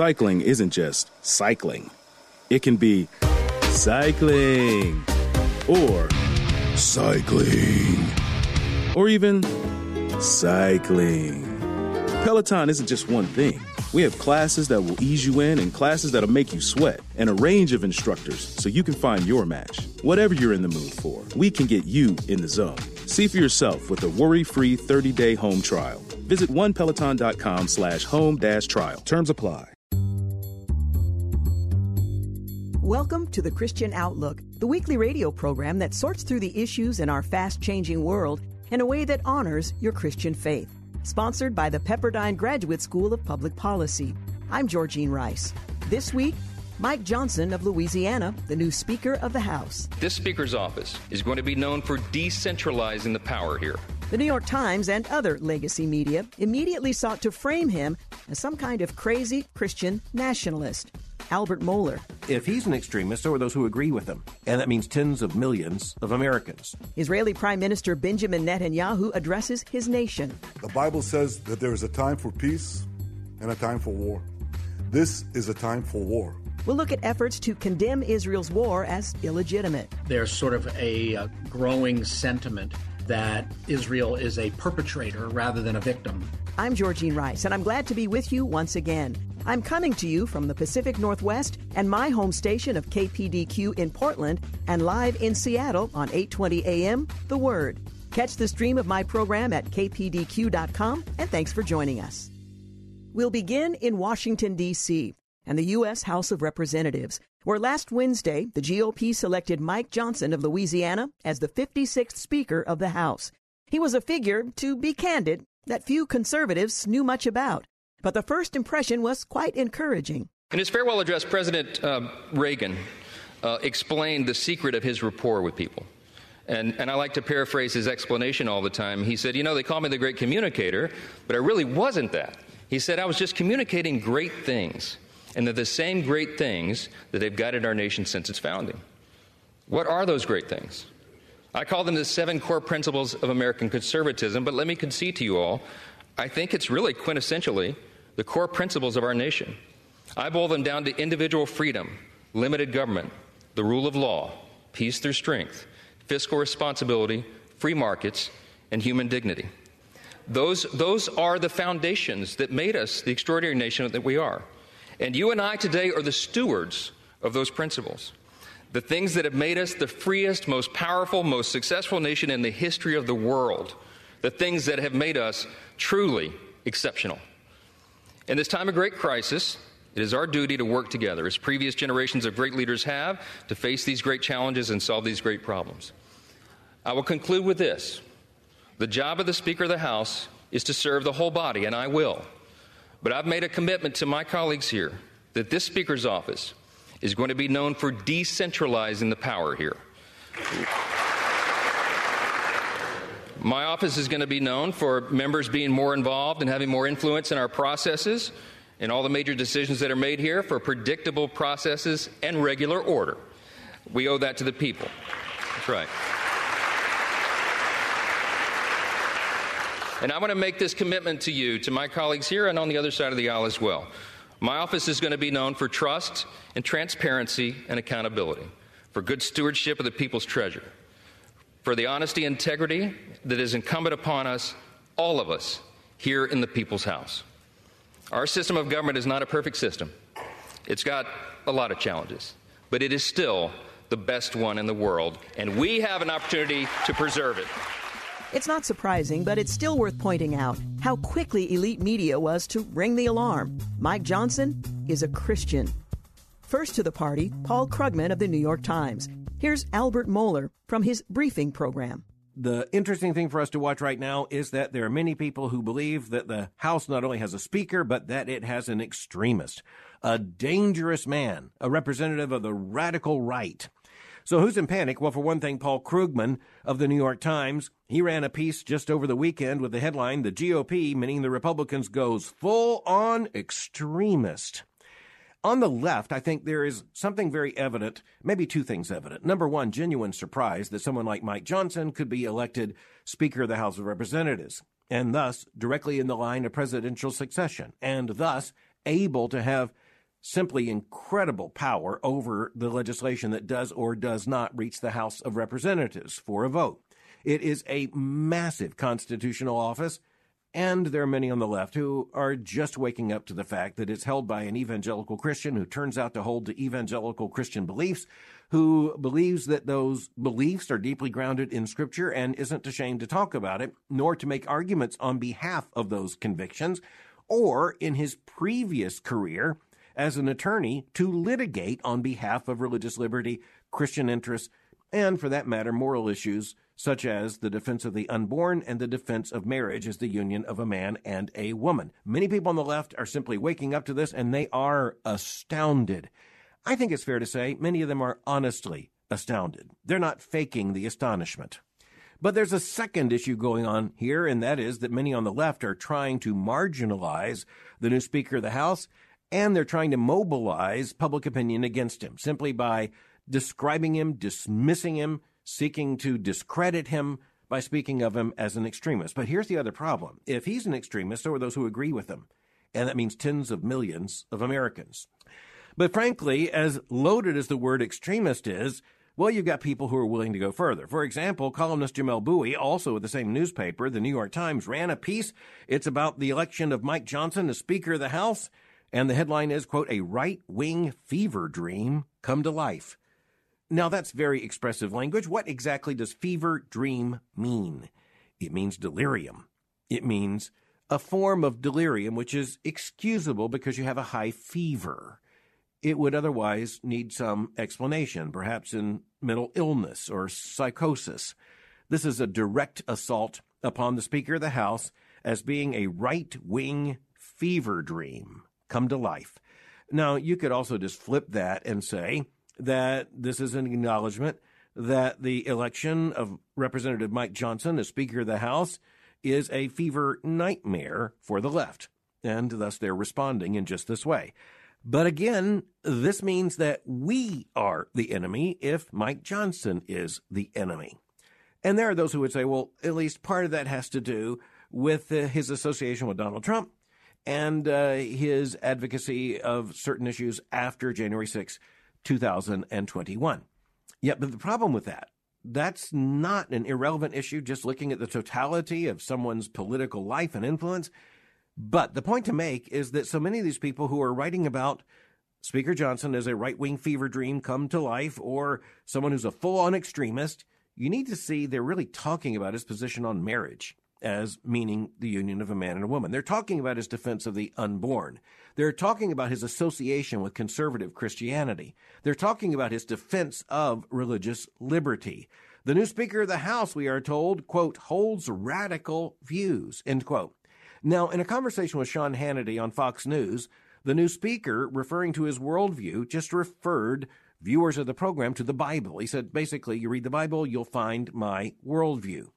Cycling isn't just cycling, it can be cycling or cycling or even cycling. Peloton isn't just one thing. We have classes that will ease you in and classes that'll make you sweat, and a range of instructors so you can find your match. Whatever you're in the mood for, we can get you in the zone. See for yourself with a worry-free 30-day home trial. Visit onepeloton.com slash home dash trial. Terms apply. Welcome to the Christian Outlook, the weekly radio program that sorts through the issues in our fast-changing world in a way that honors your Christian faith sponsored by the Pepperdine Graduate School of Public Policy. I'm Georgene Rice. This week, Mike Johnson of Louisiana, the new Speaker of the House. This Speaker's office is going to be known for decentralizing the power here. The New York Times and other legacy media immediately sought to frame him as some kind of crazy Christian nationalist. Albert Mohler. If he's an extremist, so are those who agree with him. And that means tens of millions of Americans. Israeli Prime Minister Benjamin Netanyahu addresses his nation. The Bible says that there is a time for peace and a time for war. This is a time for war. We'll look at efforts to condemn Israel's war as illegitimate. There's sort of a, a growing sentiment that Israel is a perpetrator rather than a victim. I'm Georgene Rice, and I'm glad to be with you once again. I'm coming to you from the Pacific Northwest and my home station of KPDQ in Portland and live in Seattle on 820 AM, The Word. Catch the stream of my program at kpdq.com, and thanks for joining us. We'll begin in Washington, D.C. and the U.S. House of Representatives, where last Wednesday the GOP selected Mike Johnson of Louisiana as the 56th Speaker of the House. He was a figure, to be candid, that few conservatives knew much about. But the first impression was quite encouraging. In his farewell address, President uh, Reagan uh, explained the secret of his rapport with people. And, and I like to paraphrase his explanation all the time. He said, You know, they call me the great communicator, but I really wasn't that. He said, I was just communicating great things. And they're the same great things that they've guided our nation since its founding. What are those great things? I call them the seven core principles of American conservatism, but let me concede to you all, I think it's really quintessentially the core principles of our nation. I boil them down to individual freedom, limited government, the rule of law, peace through strength, fiscal responsibility, free markets, and human dignity. Those, those are the foundations that made us the extraordinary nation that we are. And you and I today are the stewards of those principles. The things that have made us the freest, most powerful, most successful nation in the history of the world. The things that have made us truly exceptional. In this time of great crisis, it is our duty to work together, as previous generations of great leaders have, to face these great challenges and solve these great problems. I will conclude with this The job of the Speaker of the House is to serve the whole body, and I will. But I've made a commitment to my colleagues here that this Speaker's office is going to be known for decentralizing the power here. My office is going to be known for members being more involved and having more influence in our processes and all the major decisions that are made here for predictable processes and regular order. We owe that to the people. That's right. And I want to make this commitment to you, to my colleagues here and on the other side of the aisle as well. My office is going to be known for trust and transparency and accountability, for good stewardship of the people's treasure for the honesty and integrity that is incumbent upon us, all of us, here in the people's house. Our system of government is not a perfect system. It's got a lot of challenges, but it is still the best one in the world, and we have an opportunity to preserve it. It's not surprising, but it's still worth pointing out how quickly elite media was to ring the alarm. Mike Johnson is a Christian. First to the party, Paul Krugman of the New York Times. Here's Albert Mohler from his briefing program. The interesting thing for us to watch right now is that there are many people who believe that the House not only has a speaker, but that it has an extremist, a dangerous man, a representative of the radical right. So who's in panic? Well, for one thing, Paul Krugman of the New York Times, he ran a piece just over the weekend with the headline, The GOP, meaning the Republicans, goes full on extremist. On the left, I think there is something very evident, maybe two things evident. Number one, genuine surprise that someone like Mike Johnson could be elected Speaker of the House of Representatives, and thus directly in the line of presidential succession, and thus able to have simply incredible power over the legislation that does or does not reach the House of Representatives for a vote. It is a massive constitutional office, and there are many on the left who are just waking up to the fact that it's held by an evangelical Christian who turns out to hold to evangelical Christian beliefs, who believes that those beliefs are deeply grounded in Scripture and isn't ashamed to talk about it, nor to make arguments on behalf of those convictions, or in his previous career, as an attorney to litigate on behalf of religious liberty, Christian interests, and for that matter, moral issues such as the defense of the unborn and the defense of marriage as the union of a man and a woman. Many people on the left are simply waking up to this and they are astounded. I think it's fair to say many of them are honestly astounded. They're not faking the astonishment. But there's a second issue going on here, and that is that many on the left are trying to marginalize the new Speaker of the House and they're trying to mobilize public opinion against him simply by describing him, dismissing him, seeking to discredit him by speaking of him as an extremist. But here's the other problem. If he's an extremist, so are those who agree with him. And that means tens of millions of Americans. But frankly, as loaded as the word extremist is, well, you've got people who are willing to go further. For example, columnist Jamelle Bouie, also at the same newspaper, the New York Times, ran a piece. It's about the election of Mike Johnson as Speaker of the House. And the headline is, quote, a right wing fever dream come to life. Now that's very expressive language. What exactly does fever dream mean? It means delirium. It means a form of delirium which is excusable because you have a high fever. It would otherwise need some explanation, perhaps in mental illness or psychosis. This is a direct assault upon the Speaker of the House as being a right wing fever dream come to life. Now, you could also just flip that and say that this is an acknowledgement that the election of Representative Mike Johnson as Speaker of the House is a fever nightmare for the left, and thus they're responding in just this way. But again, this means that we are the enemy if Mike Johnson is the enemy. And there are those who would say, well, at least part of that has to do with uh, his association with Donald Trump and uh, his advocacy of certain issues after January 6, 2021. Yeah, but the problem with that, that's not an irrelevant issue just looking at the totality of someone's political life and influence. But the point to make is that so many of these people who are writing about Speaker Johnson as a right wing fever dream come to life or someone who's a full on extremist, you need to see they're really talking about his position on marriage as meaning the union of a man and a woman. They're talking about his defense of the unborn. They're talking about his association with conservative Christianity. They're talking about his defense of religious liberty. The new Speaker of the House, we are told, quote, holds radical views, end quote. Now, in a conversation with Sean Hannity on Fox News, the new Speaker, referring to his worldview, just referred viewers of the program to the Bible. He said, basically, you read the Bible, you'll find my worldview.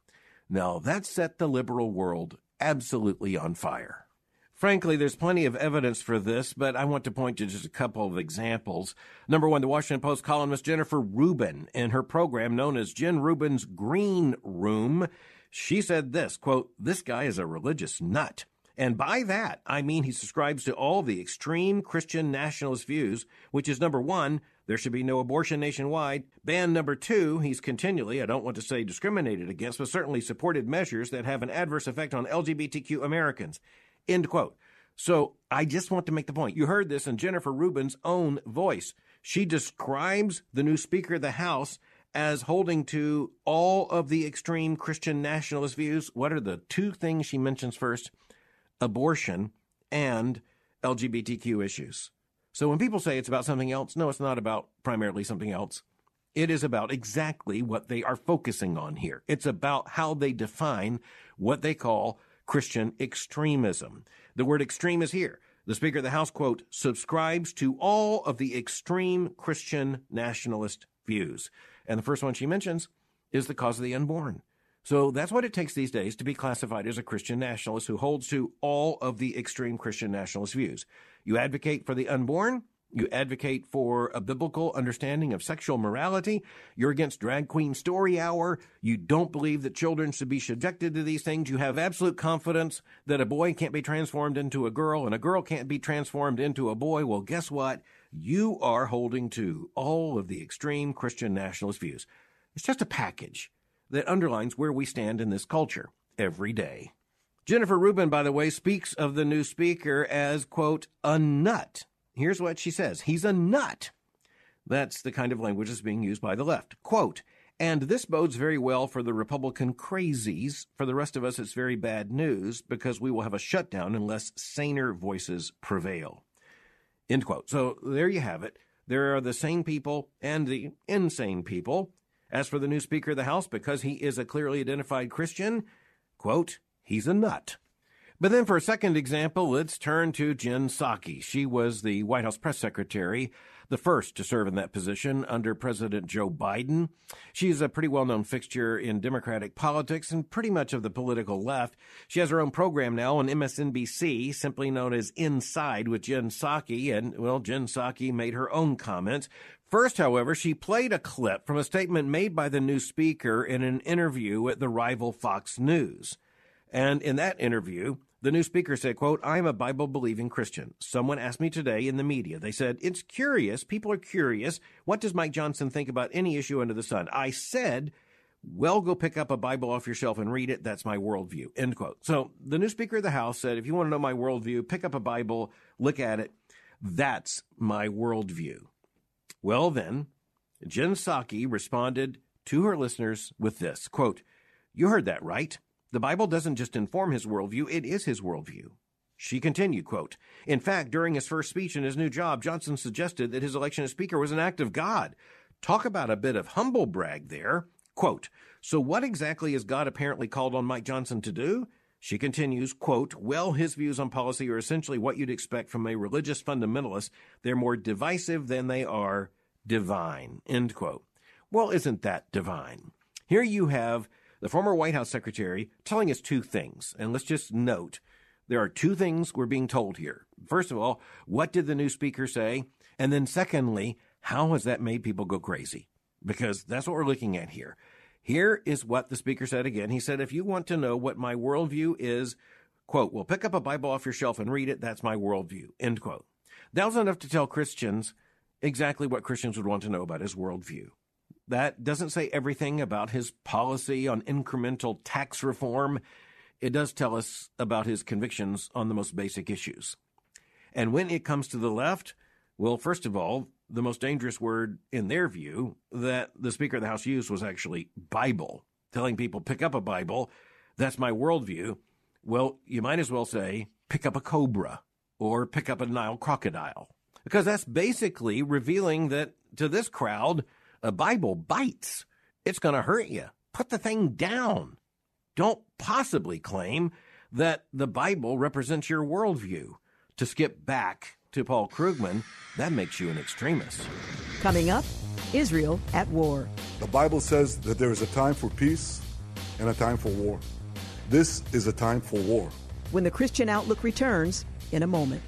Now, that set the liberal world absolutely on fire. Frankly, there's plenty of evidence for this, but I want to point to just a couple of examples. Number one, the Washington Post columnist Jennifer Rubin, in her program known as Jen Rubin's Green Room, she said this, quote, this guy is a religious nut. And by that, I mean he subscribes to all the extreme Christian nationalist views, which is number one, there should be no abortion nationwide. Ban number two, he's continually, I don't want to say discriminated against, but certainly supported measures that have an adverse effect on LGBTQ Americans. End quote. So I just want to make the point. You heard this in Jennifer Rubin's own voice. She describes the new Speaker of the House as holding to all of the extreme Christian nationalist views. What are the two things she mentions first? Abortion and LGBTQ issues. So when people say it's about something else, no, it's not about primarily something else. It is about exactly what they are focusing on here. It's about how they define what they call Christian extremism. The word extreme is here. The Speaker of the House, quote, subscribes to all of the extreme Christian nationalist views. And the first one she mentions is the cause of the unborn. So that's what it takes these days to be classified as a Christian nationalist who holds to all of the extreme Christian nationalist views. You advocate for the unborn, You advocate for a biblical understanding of sexual morality. You're against drag queen story hour. You don't believe that children should be subjected to these things. You have absolute confidence that a boy can't be transformed into a girl and a girl can't be transformed into a boy. Well, guess what? You are holding to all of the extreme Christian nationalist views. It's just a package that underlines where we stand in this culture every day. Jennifer Rubin, by the way, speaks of the new speaker as, quote, a nut. Here's what she says He's a nut. That's the kind of language that's being used by the left. Quote, and this bodes very well for the Republican crazies. For the rest of us, it's very bad news because we will have a shutdown unless saner voices prevail. End quote. So there you have it. There are the sane people and the insane people. As for the new Speaker of the House, because he is a clearly identified Christian, quote, he's a nut. But then for a second example, let's turn to Jen Psaki. She was the White House press secretary, the first to serve in that position under President Joe Biden. She's a pretty well known fixture in Democratic politics and pretty much of the political left. She has her own program now on MSNBC, simply known as Inside with Jen Psaki. And, well, Jen Psaki made her own comments. First, however, she played a clip from a statement made by the new speaker in an interview at the rival Fox News. And in that interview, the new speaker said, quote, I am a Bible believing Christian. Someone asked me today in the media. They said, it's curious. People are curious. What does Mike Johnson think about any issue under the sun? I said, well, go pick up a Bible off your shelf and read it. That's my worldview. End quote. So the new Speaker of the House said, if you want to know my worldview, pick up a Bible, look at it. That's my worldview. Well, then, Jen Psaki responded to her listeners with this quote, You heard that right. The Bible doesn't just inform his worldview, it is his worldview. She continued, quote, In fact, during his first speech in his new job, Johnson suggested that his election as Speaker was an act of God. Talk about a bit of humble brag there. Quote, So what exactly is God apparently called on Mike Johnson to do? She continues, quote, Well, his views on policy are essentially what you'd expect from a religious fundamentalist. They're more divisive than they are divine, end quote. Well, isn't that divine? Here you have the former White House secretary telling us two things. And let's just note there are two things we're being told here. First of all, what did the new speaker say? And then secondly, how has that made people go crazy? Because that's what we're looking at here. Here is what the speaker said again. He said, if you want to know what my worldview is, quote, well, pick up a Bible off your shelf and read it. That's my worldview, end quote. That was enough to tell Christians exactly what Christians would want to know about his worldview. That doesn't say everything about his policy on incremental tax reform. It does tell us about his convictions on the most basic issues. And when it comes to the left, well, first of all, the most dangerous word in their view that the Speaker of the House used was actually Bible, telling people, pick up a Bible. That's my worldview. Well, you might as well say, pick up a cobra or pick up a Nile crocodile. Because that's basically revealing that to this crowd, a Bible bites. It's going to hurt you. Put the thing down. Don't possibly claim that the Bible represents your worldview. To skip back to Paul Krugman, that makes you an extremist. Coming up, Israel at war. The Bible says that there is a time for peace and a time for war. This is a time for war. When the Christian Outlook returns in a moment.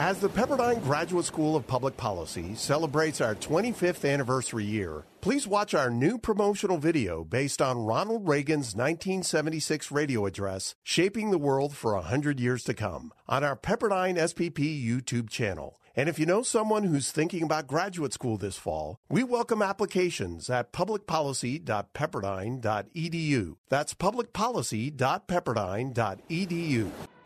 As the Pepperdine Graduate School of Public Policy celebrates our 25th anniversary year, please watch our new promotional video based on Ronald Reagan's 1976 radio address, Shaping the World for 100 Years to Come, on our Pepperdine SPP YouTube channel. And if you know someone who's thinking about graduate school this fall, we welcome applications at publicpolicy.pepperdine.edu. That's publicpolicy.pepperdine.edu.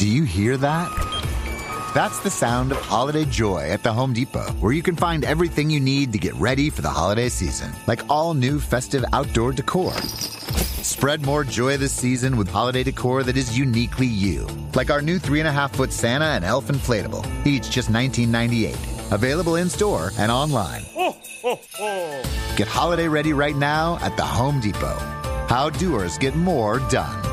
Do you hear that? That's the sound of holiday joy at the Home Depot, where you can find everything you need to get ready for the holiday season, like all new festive outdoor decor Spread more joy this season with holiday decor that is uniquely you. Like our new 3.5 foot Santa and Elf Inflatable, each just $19.98. Available in store and online. Get holiday ready right now at the Home Depot. How doers get more done.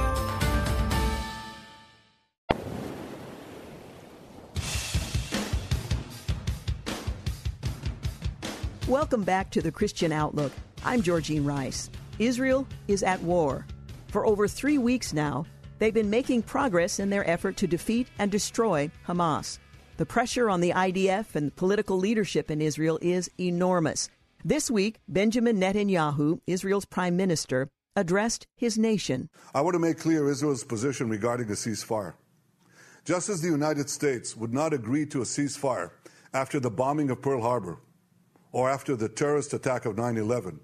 Welcome back to the Christian Outlook. I'm Georgene Rice. Israel is at war. For over three weeks now, they've been making progress in their effort to defeat and destroy Hamas. The pressure on the IDF and political leadership in Israel is enormous. This week, Benjamin Netanyahu, Israel's prime minister, addressed his nation. I want to make clear Israel's position regarding a ceasefire. Just as the United States would not agree to a ceasefire after the bombing of Pearl Harbor or after the terrorist attack of 9 11,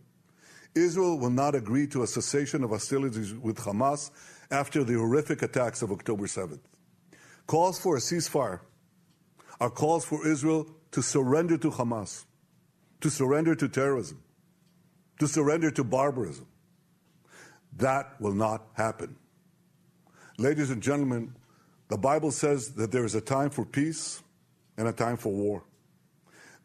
Israel will not agree to a cessation of hostilities with Hamas after the horrific attacks of October 7th. Calls for a ceasefire are calls for Israel to surrender to Hamas, to surrender to terrorism, to surrender to barbarism. That will not happen. Ladies and gentlemen, the Bible says that there is a time for peace and a time for war.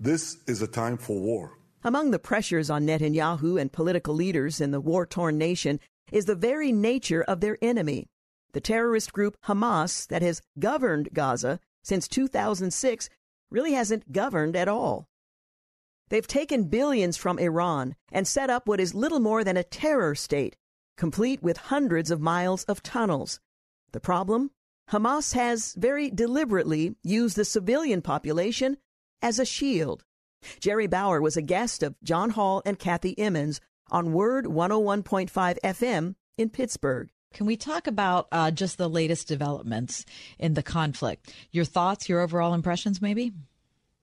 This is a time for war. Among the pressures on Netanyahu and political leaders in the war torn nation is the very nature of their enemy. The terrorist group Hamas, that has governed Gaza since 2006, really hasn't governed at all. They've taken billions from Iran and set up what is little more than a terror state, complete with hundreds of miles of tunnels. The problem? Hamas has very deliberately used the civilian population as a shield. Jerry Bowyer was a guest of John Hall and Kathy Emmons on Word 101.5 FM in Pittsburgh. Can we talk about uh, just the latest developments in the conflict? Your thoughts, your overall impressions, maybe?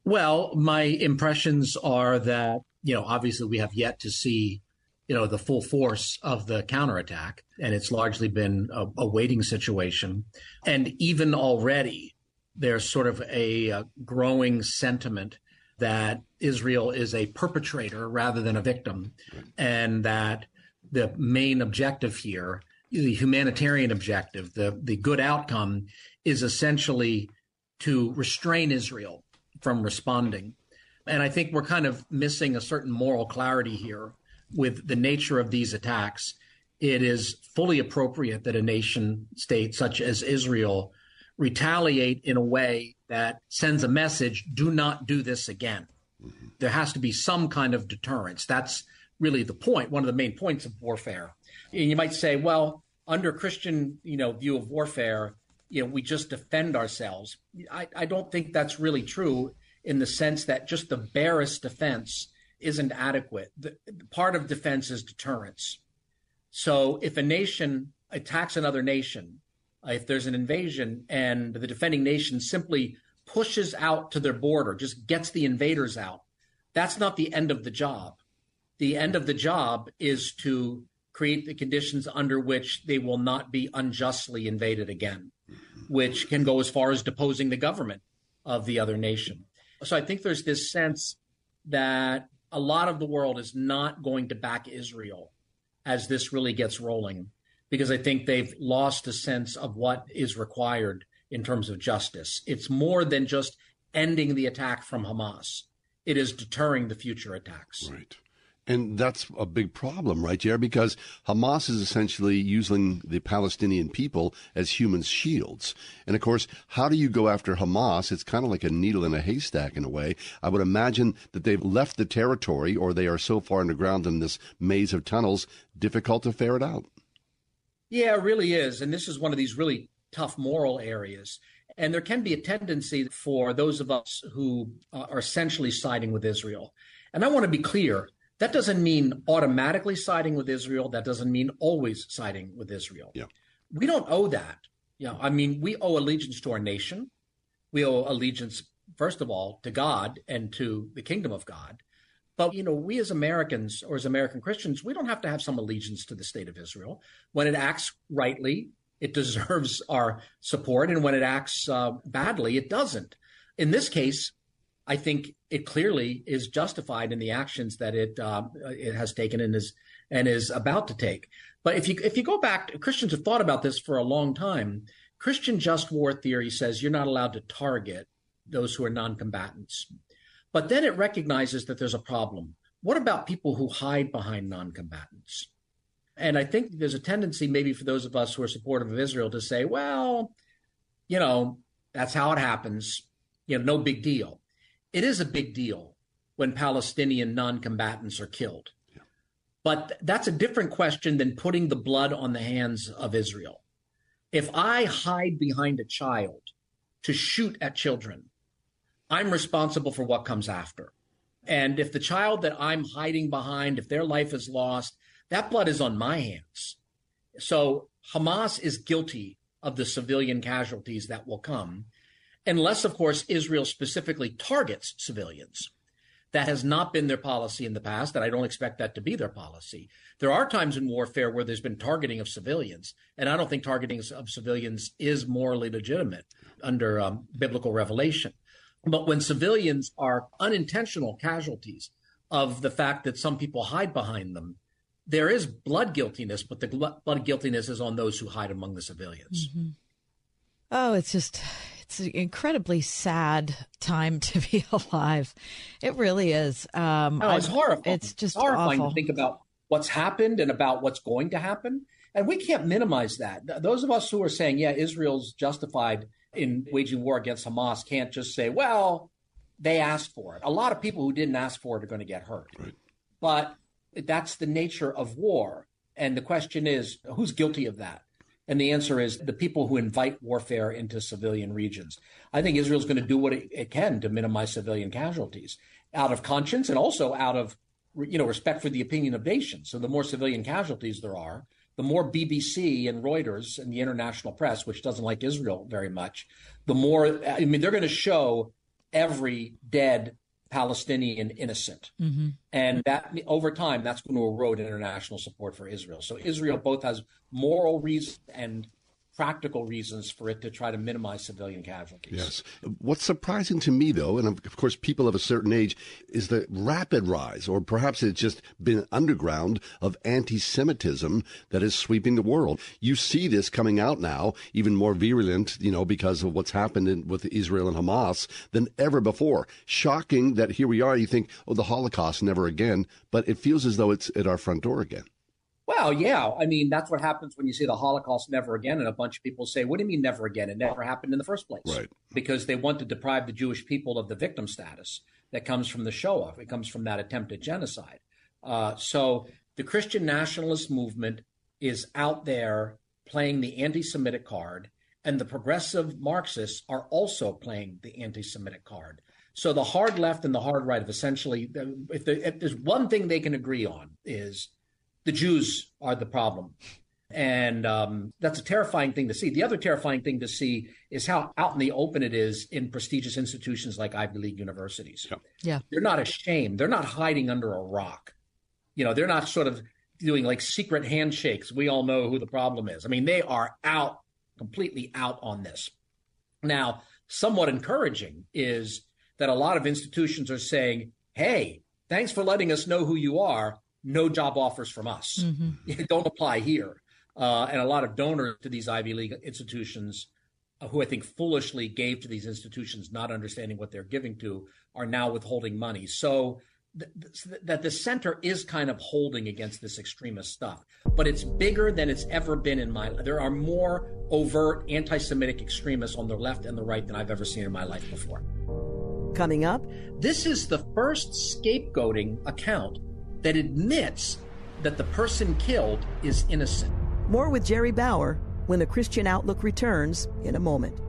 Well, my impressions are that, you know, obviously we have yet to see, you know, the full force of the counterattack, and it's largely been a, a waiting situation. And even already, there's sort of a, a growing sentiment that Israel is a perpetrator rather than a victim, and that the main objective here, the humanitarian objective, the, the good outcome, is essentially to restrain Israel from responding. And I think we're kind of missing a certain moral clarity here with the nature of these attacks. It is fully appropriate that a nation state such as Israel retaliate in a way that sends a message do not do this again. Mm-hmm. There has to be some kind of deterrence. That's really the point, one of the main points of warfare. And you might say, well, under Christian, you know, view of warfare, you know, we just defend ourselves. I, I don't think that's really true in the sense that just the barest defense isn't adequate. The, part of defense is deterrence. So if a nation attacks another nation, if there's an invasion and the defending nation simply pushes out to their border, just gets the invaders out, that's not the end of the job. The end of the job is to create the conditions under which they will not be unjustly invaded again, which can go as far as deposing the government of the other nation. So I think there's this sense that a lot of the world is not going to back Israel as this really gets rolling because I think they've lost a sense of what is required in terms of justice. It's more than just ending the attack from Hamas. It is deterring the future attacks. Right. And that's a big problem, right, Jared? Because Hamas is essentially using the Palestinian people as human shields. And of course, how do you go after Hamas? It's kind of like a needle in a haystack in a way. I would imagine that they've left the territory or they are so far underground in this maze of tunnels, difficult to ferret out. Yeah, it really is. And this is one of these really tough moral areas. And there can be a tendency for those of us who uh, are essentially siding with Israel. And I want to be clear that doesn't mean automatically siding with Israel. That doesn't mean always siding with Israel. Yeah. We don't owe that. Yeah, you know, I mean, we owe allegiance to our nation. We owe allegiance, first of all, to God and to the kingdom of God. But, you know, we as Americans or as American Christians, we don't have to have some allegiance to the state of Israel. When it acts rightly, it deserves our support. And when it acts uh, badly, it doesn't. In this case, I think it clearly is justified in the actions that it uh, it has taken and is and is about to take. But if you if you go back, Christians have thought about this for a long time. Christian just war theory says you're not allowed to target those who are non-combatants, but then it recognizes that there's a problem. What about people who hide behind non-combatants? And I think there's a tendency, maybe for those of us who are supportive of Israel, to say, well, you know, that's how it happens. You know, no big deal. It is a big deal when Palestinian non combatants are killed. Yeah. But that's a different question than putting the blood on the hands of Israel. If I hide behind a child to shoot at children, I'm responsible for what comes after. And if the child that I'm hiding behind, if their life is lost, that blood is on my hands. So Hamas is guilty of the civilian casualties that will come, unless, of course, Israel specifically targets civilians. That has not been their policy in the past, and I don't expect that to be their policy. There are times in warfare where there's been targeting of civilians, and I don't think targeting of civilians is morally legitimate under um, biblical revelation. But when civilians are unintentional casualties of the fact that some people hide behind them, there is blood guiltiness, but the blood guiltiness is on those who hide among the civilians. Mm-hmm. Oh, it's just it's an incredibly sad time to be alive. It really is. Um, oh, it's horrifying. It's just it's horrifying awful. to think about what's happened and about what's going to happen, and we can't minimize that. Those of us who are saying, "Yeah, Israel's justified in waging war against Hamas," can't just say, "Well, they asked for it." A lot of people who didn't ask for it are going to get hurt. Right. But that's the nature of war. And the question is, who's guilty of that? And the answer is the people who invite warfare into civilian regions. I think Israel's going to do what it, can to minimize civilian casualties out of conscience and also out of you know respect for the opinion of nations. So the more civilian casualties there are, the more BBC and Reuters and the international press, which doesn't like Israel very much, the more I mean they're going to show every dead Palestinian innocent. Mm-hmm. And that over time, that's going to erode international support for Israel. So Israel both has moral reason and practical reasons for it to try to minimize civilian casualties. Yes. What's surprising to me, though, and of course people of a certain age, is the rapid rise, or perhaps it's just been underground, of anti Semitism that is sweeping the world. You see this coming out now, even more virulent, you know, because of what's happened in, with Israel and Hamas than ever before. Shocking that here we are, you think, oh, the Holocaust, never again, but it feels as though it's at our front door again. Well, yeah. I mean, that's what happens when you say the Holocaust never again. And a bunch of people say, what do you mean never again? It never happened in the first place. Right. Because they want to deprive the Jewish people of the victim status that comes from the Shoah. It comes from that attempted genocide. Uh, so the Christian nationalist movement is out there playing the anti Semitic card, and the progressive Marxists are also playing the anti Semitic card. So the hard left and the hard right have essentially, if, the, if there's one thing they can agree on, is the Jews are the problem. And um, that's a terrifying thing to see. The other terrifying thing to see is how out in the open it is in prestigious institutions like Ivy League universities. Yeah. yeah. They're not ashamed. They're not hiding under a rock. You know, they're not sort of doing like secret handshakes. We all know who the problem is. I mean, they are out, completely out on this. Now, somewhat encouraging is that a lot of institutions are saying, hey, thanks for letting us know who you are no job offers from us. Mm-hmm. Don't apply here. Uh, and a lot of donors to these Ivy League institutions, uh, who I think foolishly gave to these institutions, not understanding what they're giving to, are now withholding money. So th- th- that the center is kind of holding against this extremist stuff, but it's bigger than it's ever been in my. Life. There are more overt anti-Semitic extremists on the left and the right than I've ever seen in my life before. Coming up, this is the first scapegoating account that admits that the person killed is innocent. More with Jerry Bowyer when the Christian Outlook returns in a moment.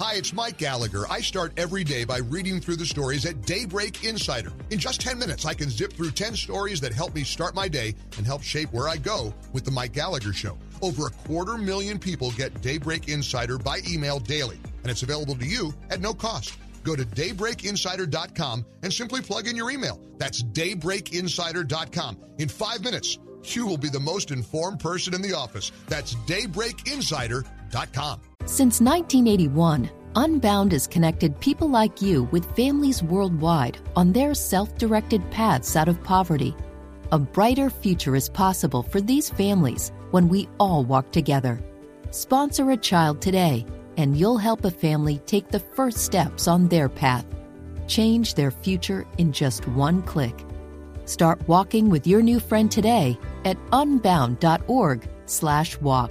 Hi, it's Mike Gallagher. I start every day by reading through the stories at Daybreak Insider. In just 10 minutes, I can zip through 10 stories that help me start my day and help shape where I go with The Mike Gallagher Show. Over a quarter million people get Daybreak Insider by email daily, and it's available to you at no cost. Go to daybreakinsider.com and simply plug in your email. That's daybreakinsider.com. In five minutes, you will be the most informed person in the office. That's daybreakinsider.com. Since 1981, Unbound has connected people like you with families worldwide on their self directed paths out of poverty. A brighter future is possible for these families when we all walk together. Sponsor a child today, and you'll help a family take the first steps on their path. Change their future in just one click. Start walking with your new friend today at unbound.org/walk.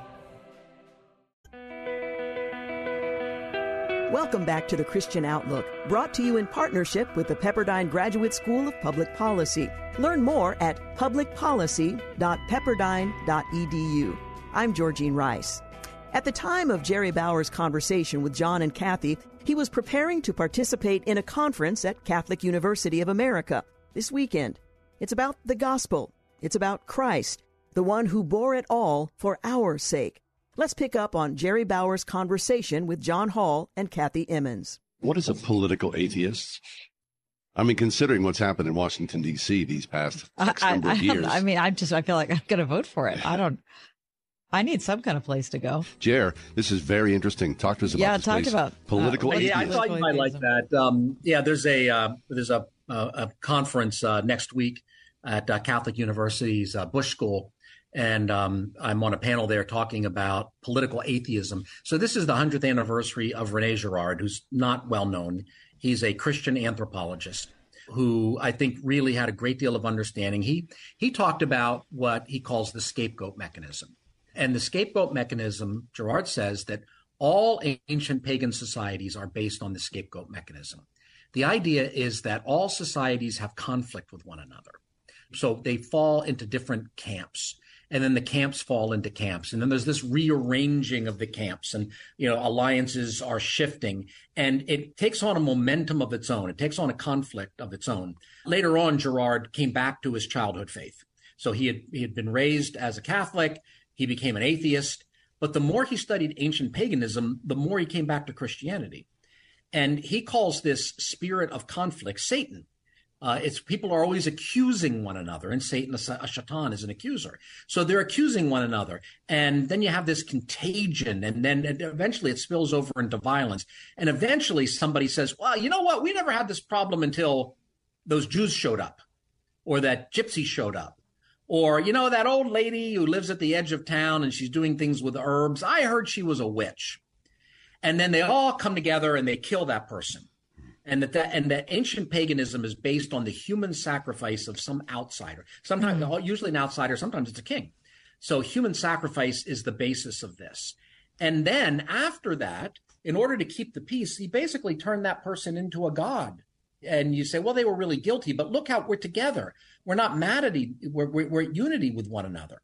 Welcome back to the Christian Outlook, brought to you in partnership with the Pepperdine Graduate School of Public Policy. Learn more at publicpolicy.pepperdine.edu. I'm Georgene Rice. At the time of Jerry Bowyer's conversation with John and Kathy, he was preparing to participate in a conference at Catholic University of America this weekend. It's about the gospel. It's about Christ, the one who bore it all for our sake. Let's pick up on Jerry Bowyer's conversation with John Hall and Kathy Emmons. What is a political atheist? I mean, considering what's happened in Washington D.C. these past X number I, I, of years. I mean, I just I feel like I'm going to vote for it. I don't. I need some kind of place to go. Jer, this is very interesting. Talk to us about yeah, this talk place. about political uh, atheist. Yeah, I thought you might like that. Um, yeah, there's a uh, there's a a conference uh, next week at uh, Catholic University's uh, Busch School, and um, I'm on a panel there talking about political atheism. So this is the 100th anniversary of Rene Girard, who's not well known. He's a Christian anthropologist who I think really had a great deal of understanding. He he talked about what he calls the scapegoat mechanism. And the scapegoat mechanism, Girard says that all ancient pagan societies are based on the scapegoat mechanism. The idea is that all societies have conflict with one another. So they fall into different camps and then the camps fall into camps. And then there's this rearranging of the camps and you know alliances are shifting. And it takes on a momentum of its own. It takes on a conflict of its own. Later on girard came back to his childhood faith. So he had he had been raised as a catholic. He became an atheist. But the more he studied ancient paganism the more he came back to christianity. And he calls this spirit of conflict satan uh, it's people are always accusing one another, and Satan, a, a shaitan, is an accuser. So they're accusing one another, and then you have this contagion, and then and eventually it spills over into violence. And eventually somebody says, "Well, you know what? We never had this problem until those Jews showed up, or that gypsy showed up, or you know that old lady who lives at the edge of town and she's doing things with herbs. I heard she was a witch." And then they all come together and they kill that person and that, that and that ancient paganism is based on the human sacrifice of some outsider. Sometimes mm-hmm. usually an outsider sometimes it's a king. So human sacrifice is the basis of this. And then after that in order to keep the peace he basically turned that person into a god. And you say well they were really guilty but look how we're together. We're not mad at each we're, we're, we're at unity with one another.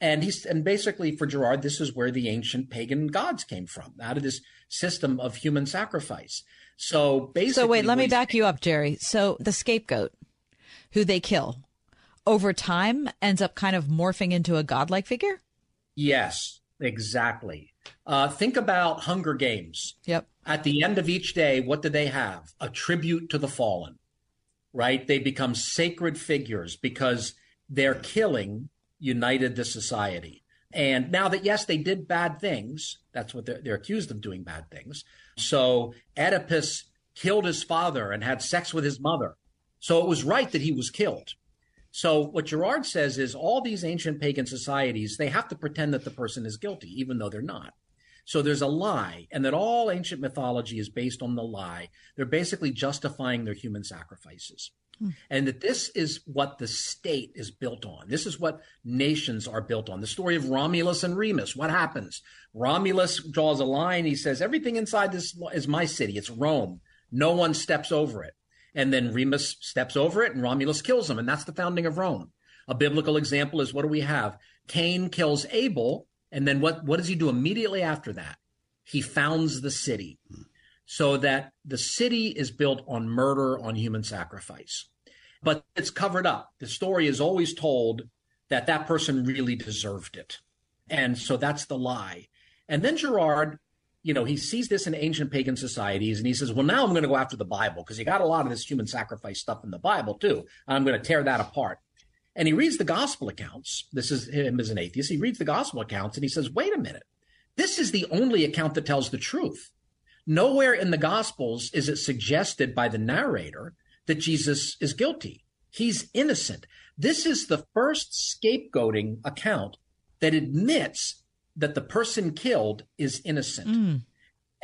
And he's and basically for Girard, this is where the ancient pagan gods came from, out of this system of human sacrifice. So basically, so wait, let me back you up, Jerry. So the scapegoat, who they kill, over time ends up kind of morphing into a godlike figure. Yes, exactly. Uh, think about Hunger Games. Yep. At the end of each day, what do they have? A tribute to the fallen, right? They become sacred figures because their killing united the society. And now that, yes, they did bad things, that's what they're, they're accused of doing bad things. So Oedipus killed his father and had sex with his mother. So it was right that he was killed. So what Girard says is all these ancient pagan societies, they have to pretend that the person is guilty, even though they're not. So there's a lie, and that all ancient mythology is based on the lie. They're basically justifying their human sacrifices. Hmm. And that this is what the state is built on. This is what nations are built on. The story of Romulus and Remus. What happens? Romulus draws a line. He says, Everything inside this is my city. It's Rome. No one steps over it. And then Remus steps over it and Romulus kills him. And that's the founding of Rome. A biblical example is what do we have? Cain kills Abel. And then what, what does he do immediately after that? He founds the city so that the city is built on murder, on human sacrifice. But it's covered up. The story is always told that that person really deserved it. And so that's the lie. And then Girard, you know, he sees this in ancient pagan societies and he says, well, now I'm going to go after the Bible because you got a lot of this human sacrifice stuff in the Bible too. I'm going to tear that apart. And he reads the gospel accounts. This is him as an atheist. He reads the gospel accounts and he says, wait a minute. This is the only account that tells the truth. Nowhere in the gospels is it suggested by the narrator that Jesus is guilty. He's innocent. This is the first scapegoating account that admits that the person killed is innocent. Mm.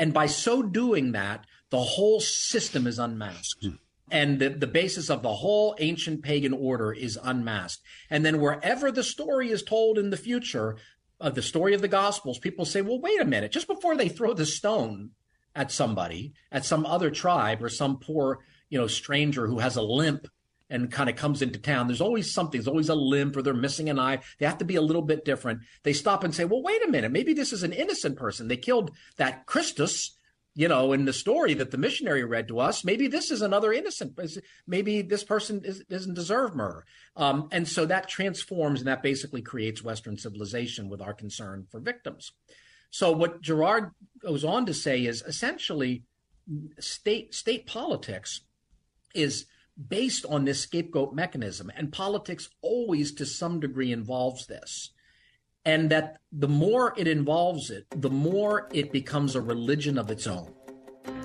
And by so doing that, the whole system is unmasked. Mm. And the, the basis of the whole ancient pagan order is unmasked. And then wherever the story is told in the future, of the story of the Gospels, people say, well, wait a minute, just before they throw the stone at somebody, at some other tribe or some poor, you know, stranger who has a limp and kind of comes into town, there's always something. There's always a limp or they're missing an eye. They have to be a little bit different. They stop and say, well, wait a minute. Maybe this is an innocent person. They killed that Christus, you know, in the story that the missionary read to us. Maybe this is another innocent. Maybe this person is, doesn't deserve murder. Um, and so that transforms and that basically creates Western civilization with our concern for victims. So what Girard goes on to say is essentially state state politics is based on this scapegoat mechanism. And politics always, to some degree, involves this. And that the more it involves it, the more it becomes a religion of its own.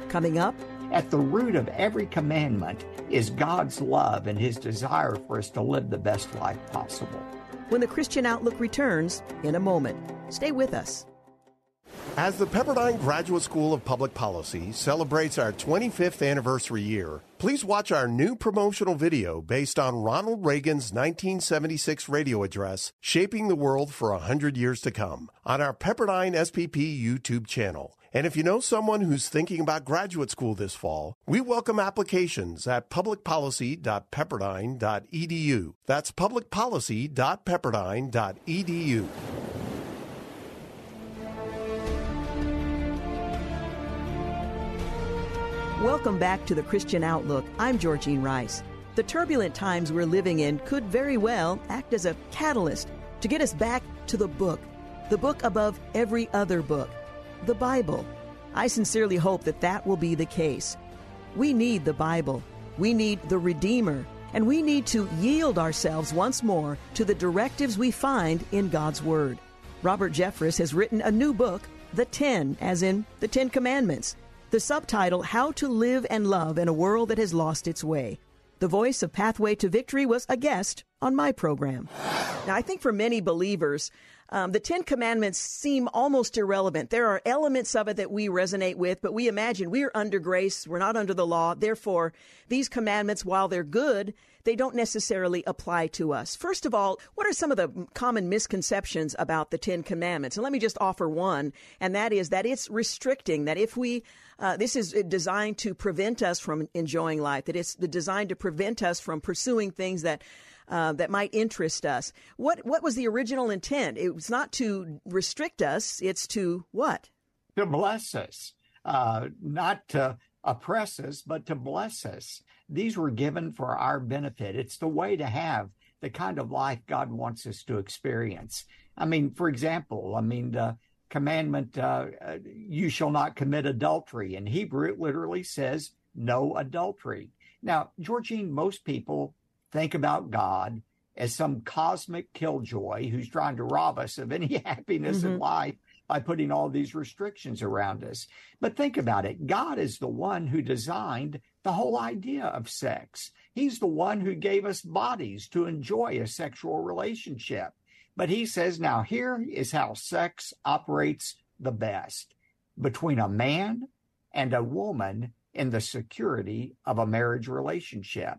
Coming up, at the root of every commandment is God's love and his desire for us to live the best life possible. When the Christian Outlook returns in a moment, stay with us. As the Pepperdine Graduate School of Public Policy celebrates our 25th anniversary year, please watch our new promotional video based on Ronald Reagan's 1976 radio address, Shaping the World for 100 Years to Come, on our Pepperdine SPP YouTube channel. And if you know someone who's thinking about graduate school this fall, we welcome applications at publicpolicy.pepperdine.edu. That's publicpolicy.pepperdine.edu. Welcome back to the Christian Outlook. I'm Georgene Rice. The turbulent times we're living in could very well act as a catalyst to get us back to the book, the book above every other book, the Bible. I sincerely hope that that will be the case. We need the Bible, we need the Redeemer, and we need to yield ourselves once more to the directives we find in God's Word. Robert Jeffress has written a new book, The Ten, as in the Ten Commandments. The subtitle, How to Live and Love in a World That Has Lost Its Way. The voice of Pathway to Victory was a guest on my program. Now, I think for many believers, um, the Ten Commandments seem almost irrelevant. There are elements of it that we resonate with, but we imagine we're under grace, we're not under the law. Therefore, these commandments, while they're good, they don't necessarily apply to us. First of all, what are some of the common misconceptions about the Ten Commandments? And let me just offer one, and that is that it's restricting, that if we uh, this is designed to prevent us from enjoying life. That it's the designed to prevent us from pursuing things that uh, that might interest us. What what was the original intent? It was not to restrict us. It's to what? To bless us, uh, not to oppress us, but to bless us. These were given for our benefit. It's the way to have the kind of life God wants us to experience. I mean, for example, I mean, the commandment, uh, uh, you shall not commit adultery. In Hebrew, it literally says no adultery. Now, Georgene, most people think about God as some cosmic killjoy who's trying to rob us of any happiness mm-hmm. in life by putting all these restrictions around us. But think about it. God is the one who designed the whole idea of sex. He's the one who gave us bodies to enjoy a sexual relationship. But he says, now here is how sex operates the best between a man and a woman in the security of a marriage relationship.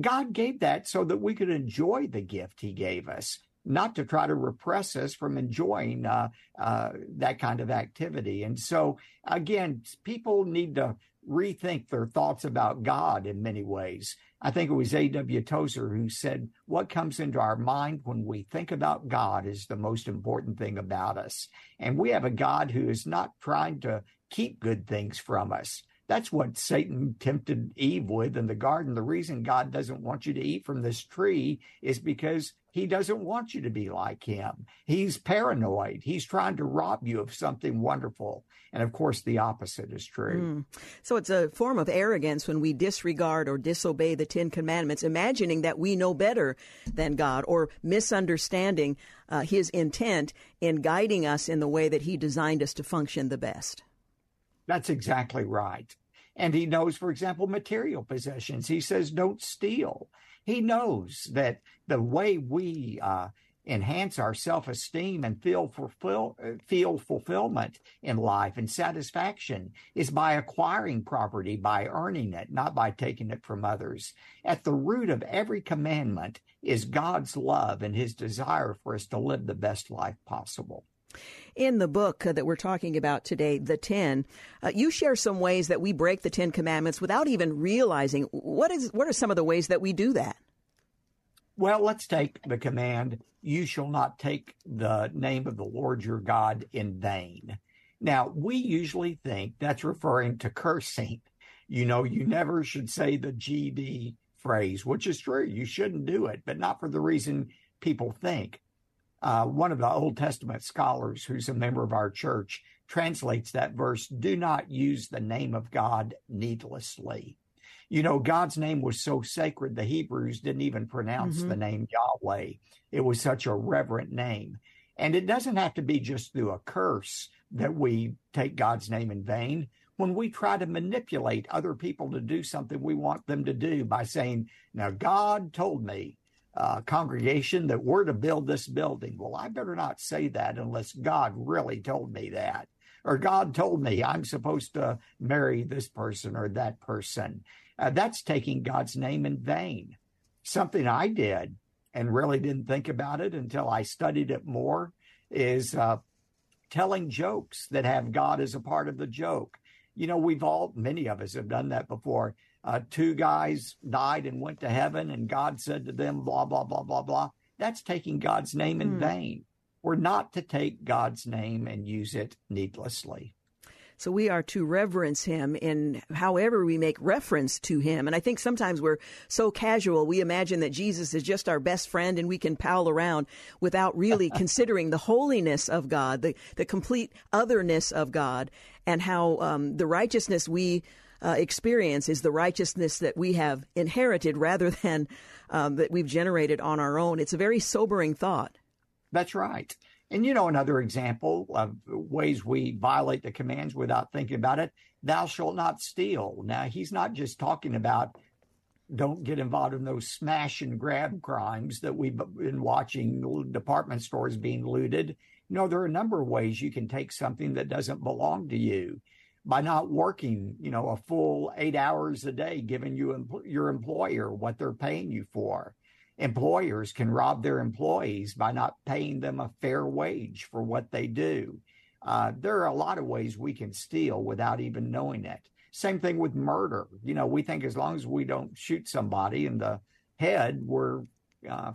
God gave that so that we could enjoy the gift He gave us, not to try to repress us from enjoying uh, uh, that kind of activity. And so, again, people need to rethink their thoughts about God in many ways. I think it was A.W. Tozer who said, What comes into our mind when we think about God is the most important thing about us. And we have a God who is not trying to keep good things from us. That's what Satan tempted Eve with in the garden. The reason God doesn't want you to eat from this tree is because he doesn't want you to be like him. He's paranoid. He's trying to rob you of something wonderful. And of course, the opposite is true. Mm. So it's a form of arrogance when we disregard or disobey the Ten Commandments, imagining that we know better than God or misunderstanding uh, his intent in guiding us in the way that he designed us to function the best. That's exactly right. And he knows, for example, material possessions. He says, don't steal. He knows that the way we uh, enhance our self-esteem and feel fulfill, feel fulfillment in life and satisfaction is by acquiring property, by earning it, not by taking it from others. At the root of every commandment is God's love and his desire for us to live the best life possible. In the book that we're talking about today, The Ten, uh, you share some ways that we break the Ten Commandments without even realizing. What is what are some of the ways that we do that? Well, let's take the command, you shall not take the name of the Lord your God in vain. Now, we usually think that's referring to cursing. You know, you never should say the GD phrase, which is true. You shouldn't do it, but not for the reason people think. Uh, one of the Old Testament scholars, who's a member of our church, translates that verse do not use the name of God needlessly. You know, God's name was so sacred, the Hebrews didn't even pronounce mm-hmm. the name Yahweh. It was such a reverent name. And it doesn't have to be just through a curse that we take God's name in vain. When we try to manipulate other people to do something we want them to do by saying, Now, God told me uh, congregation that we're to build this building. Well, I better not say that unless God really told me that. Or God told me I'm supposed to marry this person or that person. Uh, that's taking God's name in vain. Something I did and really didn't think about it until I studied it more is uh, telling jokes that have God as a part of the joke. You know, we've all, many of us have done that before uh, two guys died and went to heaven, and God said to them, blah, blah, blah, blah, blah. That's taking God's name in hmm. vain. We're not to take God's name and use it needlessly. So we are to reverence him in however we make reference to him. And I think sometimes we're so casual, we imagine that Jesus is just our best friend and we can pal around without really considering the holiness of God, the, the complete otherness of God, and how um, the righteousness we uh, experience is the righteousness that we have inherited rather than um, that we've generated on our own. It's a very sobering thought. That's right. And you know, another example of ways we violate the commands without thinking about it, thou shalt not steal. Now, he's not just talking about don't get involved in those smash and grab crimes that we've been watching department stores being looted. No, there are a number of ways you can take something that doesn't belong to you by not working, you know, a full eight hours a day, giving you your employer what they're paying you for. Employers can rob their employees by not paying them a fair wage for what they do. Uh, there are a lot of ways we can steal without even knowing it. Same thing with murder. You know, we think as long as we don't shoot somebody in the head, we're uh,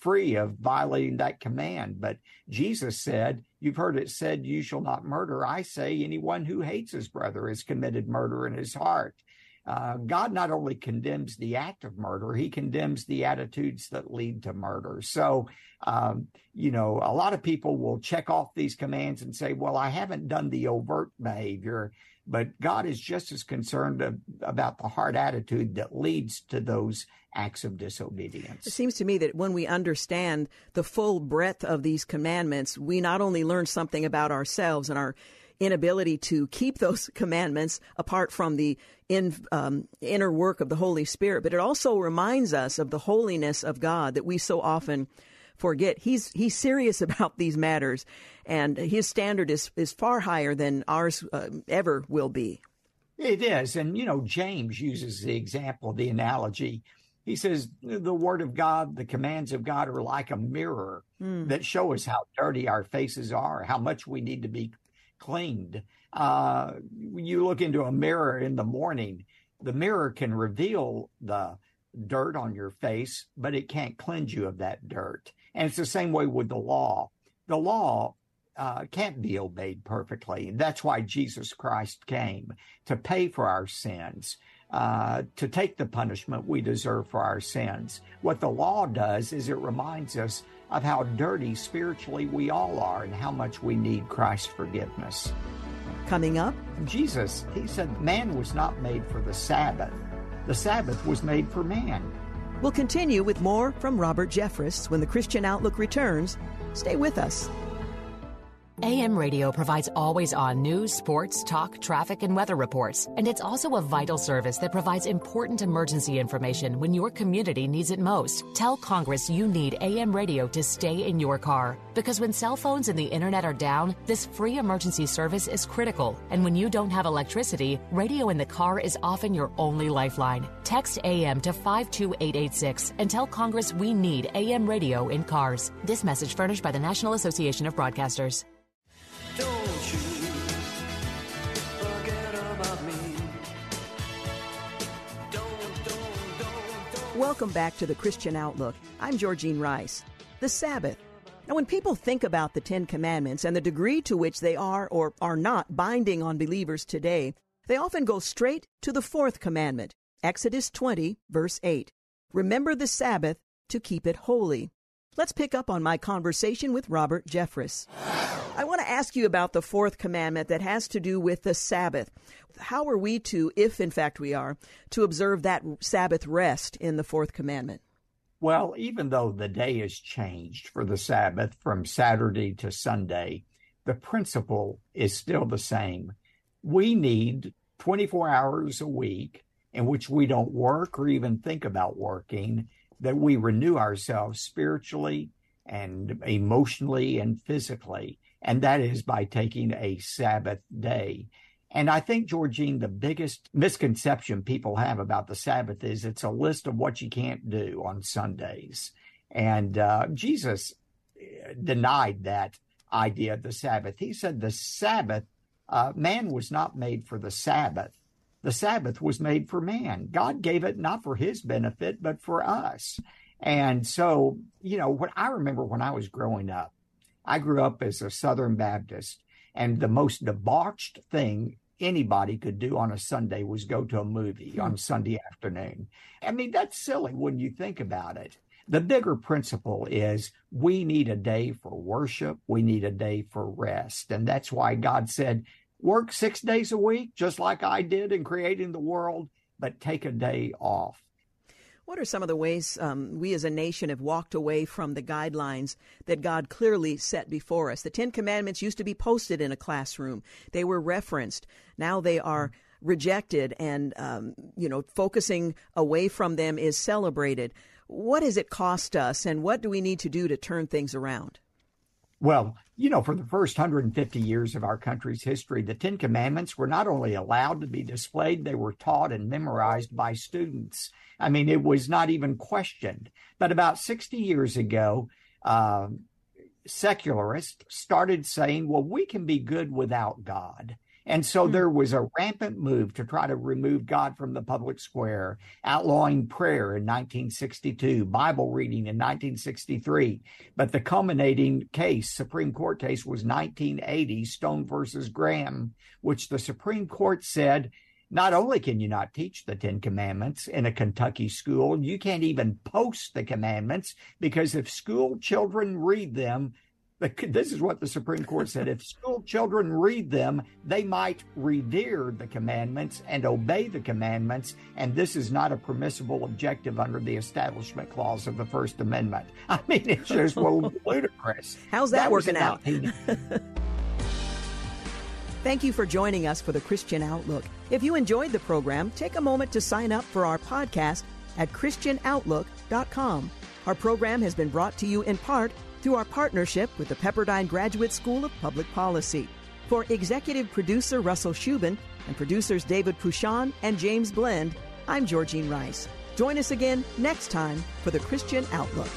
free of violating that command. But Jesus said, You've heard it said, You shall not murder. I say, anyone who hates his brother has committed murder in his heart. Uh, God not only condemns the act of murder, he condemns the attitudes that lead to murder. So, um, you know, a lot of people will check off these commands and say, well, I haven't done the overt behavior, but God is just as concerned about the heart attitude that leads to those acts of disobedience. It seems to me that when we understand the full breadth of these commandments, we not only learn something about ourselves and our inability to keep those commandments apart from the in, um, inner work of the Holy Spirit, but it also reminds us of the holiness of God that we so often forget. He's he's serious about these matters, and his standard is is far higher than ours uh, ever will be. It is, and you know, James uses the example, the analogy. He says the word of God, the commands of God are like a mirror mm. that show us how dirty our faces are, how much we need to be cleaned. Uh, you look into a mirror in the morning, the mirror can reveal the dirt on your face, but it can't cleanse you of that dirt. And it's the same way with the law. The law uh, can't be obeyed perfectly. And That's why Jesus Christ came to pay for our sins, uh, to take the punishment we deserve for our sins. What the law does is it reminds us of how dirty spiritually we all are and how much we need Christ's forgiveness. Coming up, Jesus, he said, man was not made for the Sabbath. The Sabbath was made for man. We'll continue with more from Robert Jeffress when the Christian Outlook returns. Stay with us. AM radio provides always on news, sports, talk, traffic, and weather reports. And it's also a vital service that provides important emergency information when your community needs it most. Tell Congress you need AM radio to stay in your car. Because when cell phones and the internet are down, this free emergency service is critical. And when you don't have electricity, radio in the car is often your only lifeline. Text AM to 52886 and tell Congress we need AM radio in cars. This message furnished by the National Association of Broadcasters. Welcome back to the Christian Outlook. I'm Georgene Rice. The Sabbath. Now, when people think about the Ten Commandments and the degree to which they are or are not binding on believers today, they often go straight to the fourth commandment, Exodus 20, verse 8. Remember the Sabbath to keep it holy. Let's pick up on my conversation with Robert Jeffress. I want to ask you about the fourth commandment that has to do with the Sabbath. How are we to, if in fact we are, to observe that Sabbath rest in the fourth commandment? Well, even though the day has changed for the Sabbath from Saturday to Sunday, the principle is still the same. We need 24 hours a week in which we don't work or even think about working that we renew ourselves spiritually and emotionally and physically. And that is by taking a Sabbath day. And I think, Georgene, the biggest misconception people have about the Sabbath is it's a list of what you can't do on Sundays. And uh, Jesus uh, denied that idea of the Sabbath. He said the Sabbath, uh, man was not made for the Sabbath, the Sabbath was made for man. God gave it not for his benefit, but for us. And so, you know, what I remember when I was growing up, I grew up as a Southern Baptist, and the most debauched thing anybody could do on a Sunday was go to a movie hmm. on Sunday afternoon. I mean, that's silly when you think about it. The bigger principle is we need a day for worship. We need a day for rest. And that's why God said, work six days a week, just like I did in creating the world, but take a day off. What are some of the ways um, we as a nation have walked away from the guidelines that God clearly set before us? The Ten Commandments used to be posted in a classroom, they were referenced. Now they are rejected, and, um, you know, focusing away from them is celebrated. What has it cost us, and what do we need to do to turn things around? Well, you know, for the first 150 years of our country's history, the Ten Commandments were not only allowed to be displayed, they were taught and memorized by students. I mean, it was not even questioned. But about 60 years ago, uh, secularists started saying, well, we can be good without God. And so hmm. there was a rampant move to try to remove God from the public square, outlawing prayer in 1962, Bible reading in 1963. But the culminating case, Supreme Court case, was 1980, Stone versus Graham, which the Supreme Court said not only can you not teach the Ten Commandments in a Kentucky school, you can't even post the commandments because if school children read them, this is what the Supreme Court said. If school children read them, they might revere the commandments and obey the commandments. And this is not a permissible objective under the Establishment Clause of the First Amendment. I mean, it's just well, ludicrous. How's that, that working out? Thank you for joining us for the Christian Outlook. If you enjoyed the program, take a moment to sign up for our podcast at ChristianOutlook.com. Our program has been brought to you in part through our partnership with the Pepperdine Graduate School of Public Policy. For executive producer Russell Shubin and producers David Pouchon and James Blend, I'm Georgene Rice. Join us again next time for the Christian Outlook.